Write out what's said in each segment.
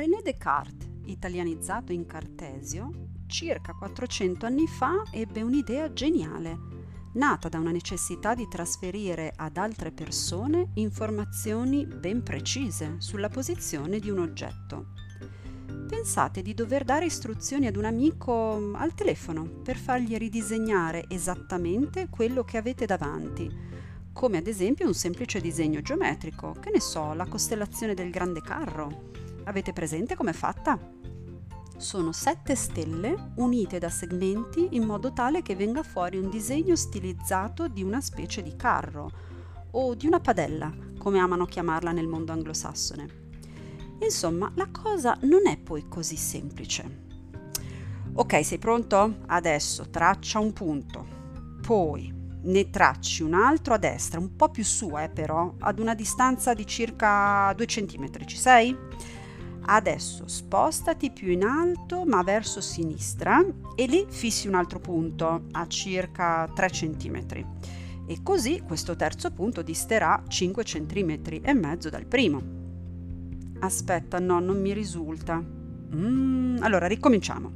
René Descartes, italianizzato in Cartesio, circa 400 anni fa ebbe un'idea geniale, nata da una necessità di trasferire ad altre persone informazioni ben precise sulla posizione di un oggetto. Pensate di dover dare istruzioni ad un amico mm, al telefono per fargli ridisegnare esattamente quello che avete davanti, come ad esempio un semplice disegno geometrico, che ne so, la costellazione del grande carro. Avete presente com'è fatta? Sono sette stelle unite da segmenti in modo tale che venga fuori un disegno stilizzato di una specie di carro o di una padella, come amano chiamarla nel mondo anglosassone. Insomma, la cosa non è poi così semplice. Ok, sei pronto? Adesso traccia un punto, poi ne tracci un altro a destra, un po' più su eh, però, ad una distanza di circa 2 cm. Ci sei? Adesso spostati più in alto ma verso sinistra e lì fissi un altro punto a circa 3 cm. E così questo terzo punto disterà 5 cm e mezzo dal primo. Aspetta, no, non mi risulta. Mm, allora, ricominciamo.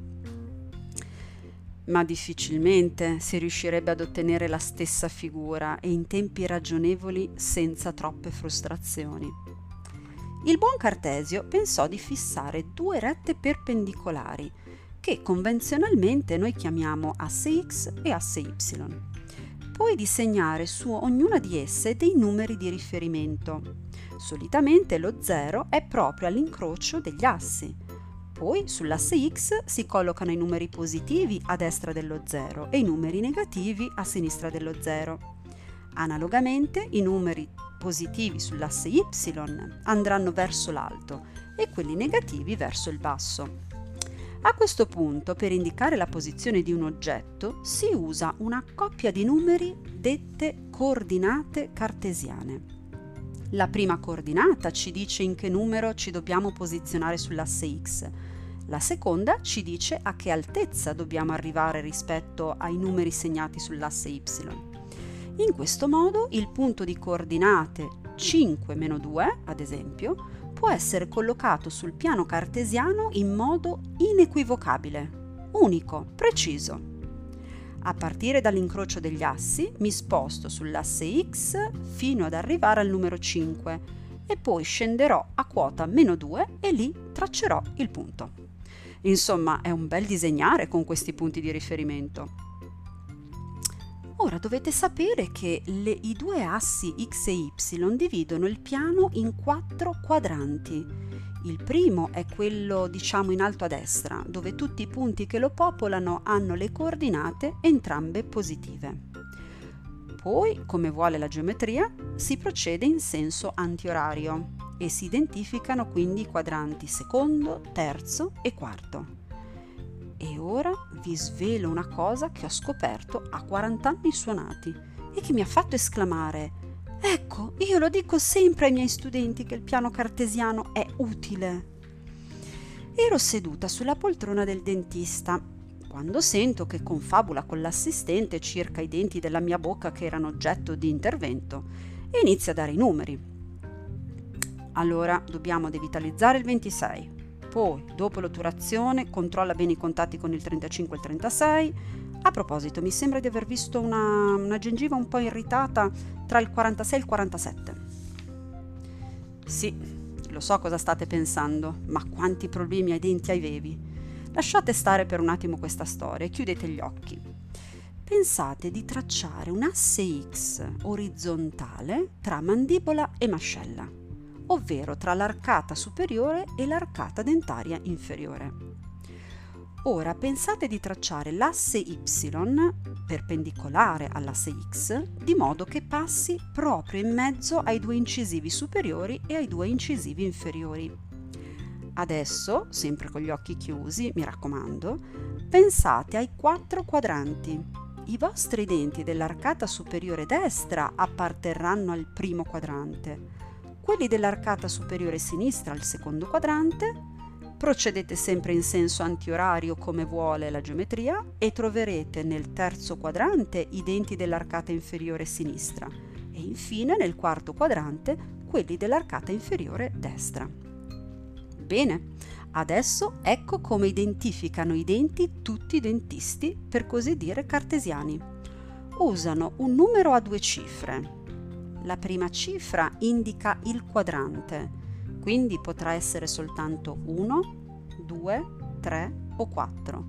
Ma difficilmente si riuscirebbe ad ottenere la stessa figura e in tempi ragionevoli senza troppe frustrazioni. Il buon Cartesio pensò di fissare due rette perpendicolari, che convenzionalmente noi chiamiamo asse x e asse y. Poi di segnare su ognuna di esse dei numeri di riferimento, Solitamente lo 0 è proprio all'incrocio degli assi. Poi sull'asse x si collocano i numeri positivi a destra dello 0 e i numeri negativi a sinistra dello 0. Analogamente i numeri positivi sull'asse y andranno verso l'alto e quelli negativi verso il basso. A questo punto, per indicare la posizione di un oggetto, si usa una coppia di numeri dette coordinate cartesiane. La prima coordinata ci dice in che numero ci dobbiamo posizionare sull'asse x. La seconda ci dice a che altezza dobbiamo arrivare rispetto ai numeri segnati sull'asse y. In questo modo il punto di coordinate 5-2, ad esempio, può essere collocato sul piano cartesiano in modo inequivocabile, unico, preciso. A partire dall'incrocio degli assi mi sposto sull'asse x fino ad arrivare al numero 5 e poi scenderò a quota meno 2 e lì traccerò il punto. Insomma, è un bel disegnare con questi punti di riferimento. Ora dovete sapere che le, i due assi x e y dividono il piano in quattro quadranti il primo è quello diciamo in alto a destra, dove tutti i punti che lo popolano hanno le coordinate entrambe positive. Poi, come vuole la geometria, si procede in senso antiorario e si identificano quindi i quadranti secondo, terzo e quarto. E ora vi svelo una cosa che ho scoperto a 40 anni suonati e che mi ha fatto esclamare Ecco, io lo dico sempre ai miei studenti che il piano cartesiano è utile. Ero seduta sulla poltrona del dentista quando sento che confabula con l'assistente circa i denti della mia bocca che erano oggetto di intervento e inizia a dare i numeri. Allora dobbiamo devitalizzare il 26, poi dopo l'otturazione controlla bene i contatti con il 35 e il 36, a proposito, mi sembra di aver visto una, una gengiva un po' irritata tra il 46 e il 47. Sì, lo so cosa state pensando, ma quanti problemi ai denti avevi. Lasciate stare per un attimo questa storia e chiudete gli occhi. Pensate di tracciare un asse X orizzontale tra mandibola e mascella, ovvero tra l'arcata superiore e l'arcata dentaria inferiore. Ora pensate di tracciare l'asse y perpendicolare all'asse x di modo che passi proprio in mezzo ai due incisivi superiori e ai due incisivi inferiori. Adesso, sempre con gli occhi chiusi, mi raccomando, pensate ai quattro quadranti. I vostri denti dell'arcata superiore destra apparterranno al primo quadrante, quelli dell'arcata superiore sinistra al secondo quadrante Procedete sempre in senso antiorario come vuole la geometria e troverete nel terzo quadrante i denti dell'arcata inferiore sinistra e infine nel quarto quadrante quelli dell'arcata inferiore destra. Bene, adesso ecco come identificano i denti tutti i dentisti, per così dire cartesiani. Usano un numero a due cifre. La prima cifra indica il quadrante, quindi potrà essere soltanto 1, 2, 3 o 4.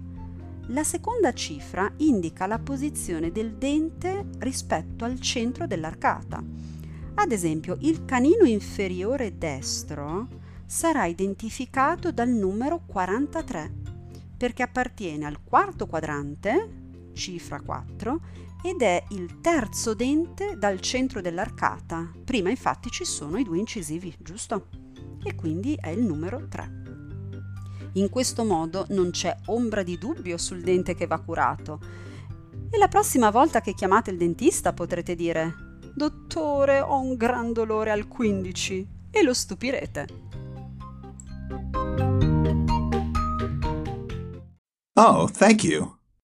La seconda cifra indica la posizione del dente rispetto al centro dell'arcata. Ad esempio, il canino inferiore destro sarà identificato dal numero 43 perché appartiene al quarto quadrante, cifra 4, ed è il terzo dente dal centro dell'arcata. Prima infatti ci sono i due incisivi, giusto? E quindi è il numero 3. In questo modo non c'è ombra di dubbio sul dente che va curato. E la prossima volta che chiamate il dentista potrete dire Dottore, ho un gran dolore al 15 e lo stupirete. Oh, thank you.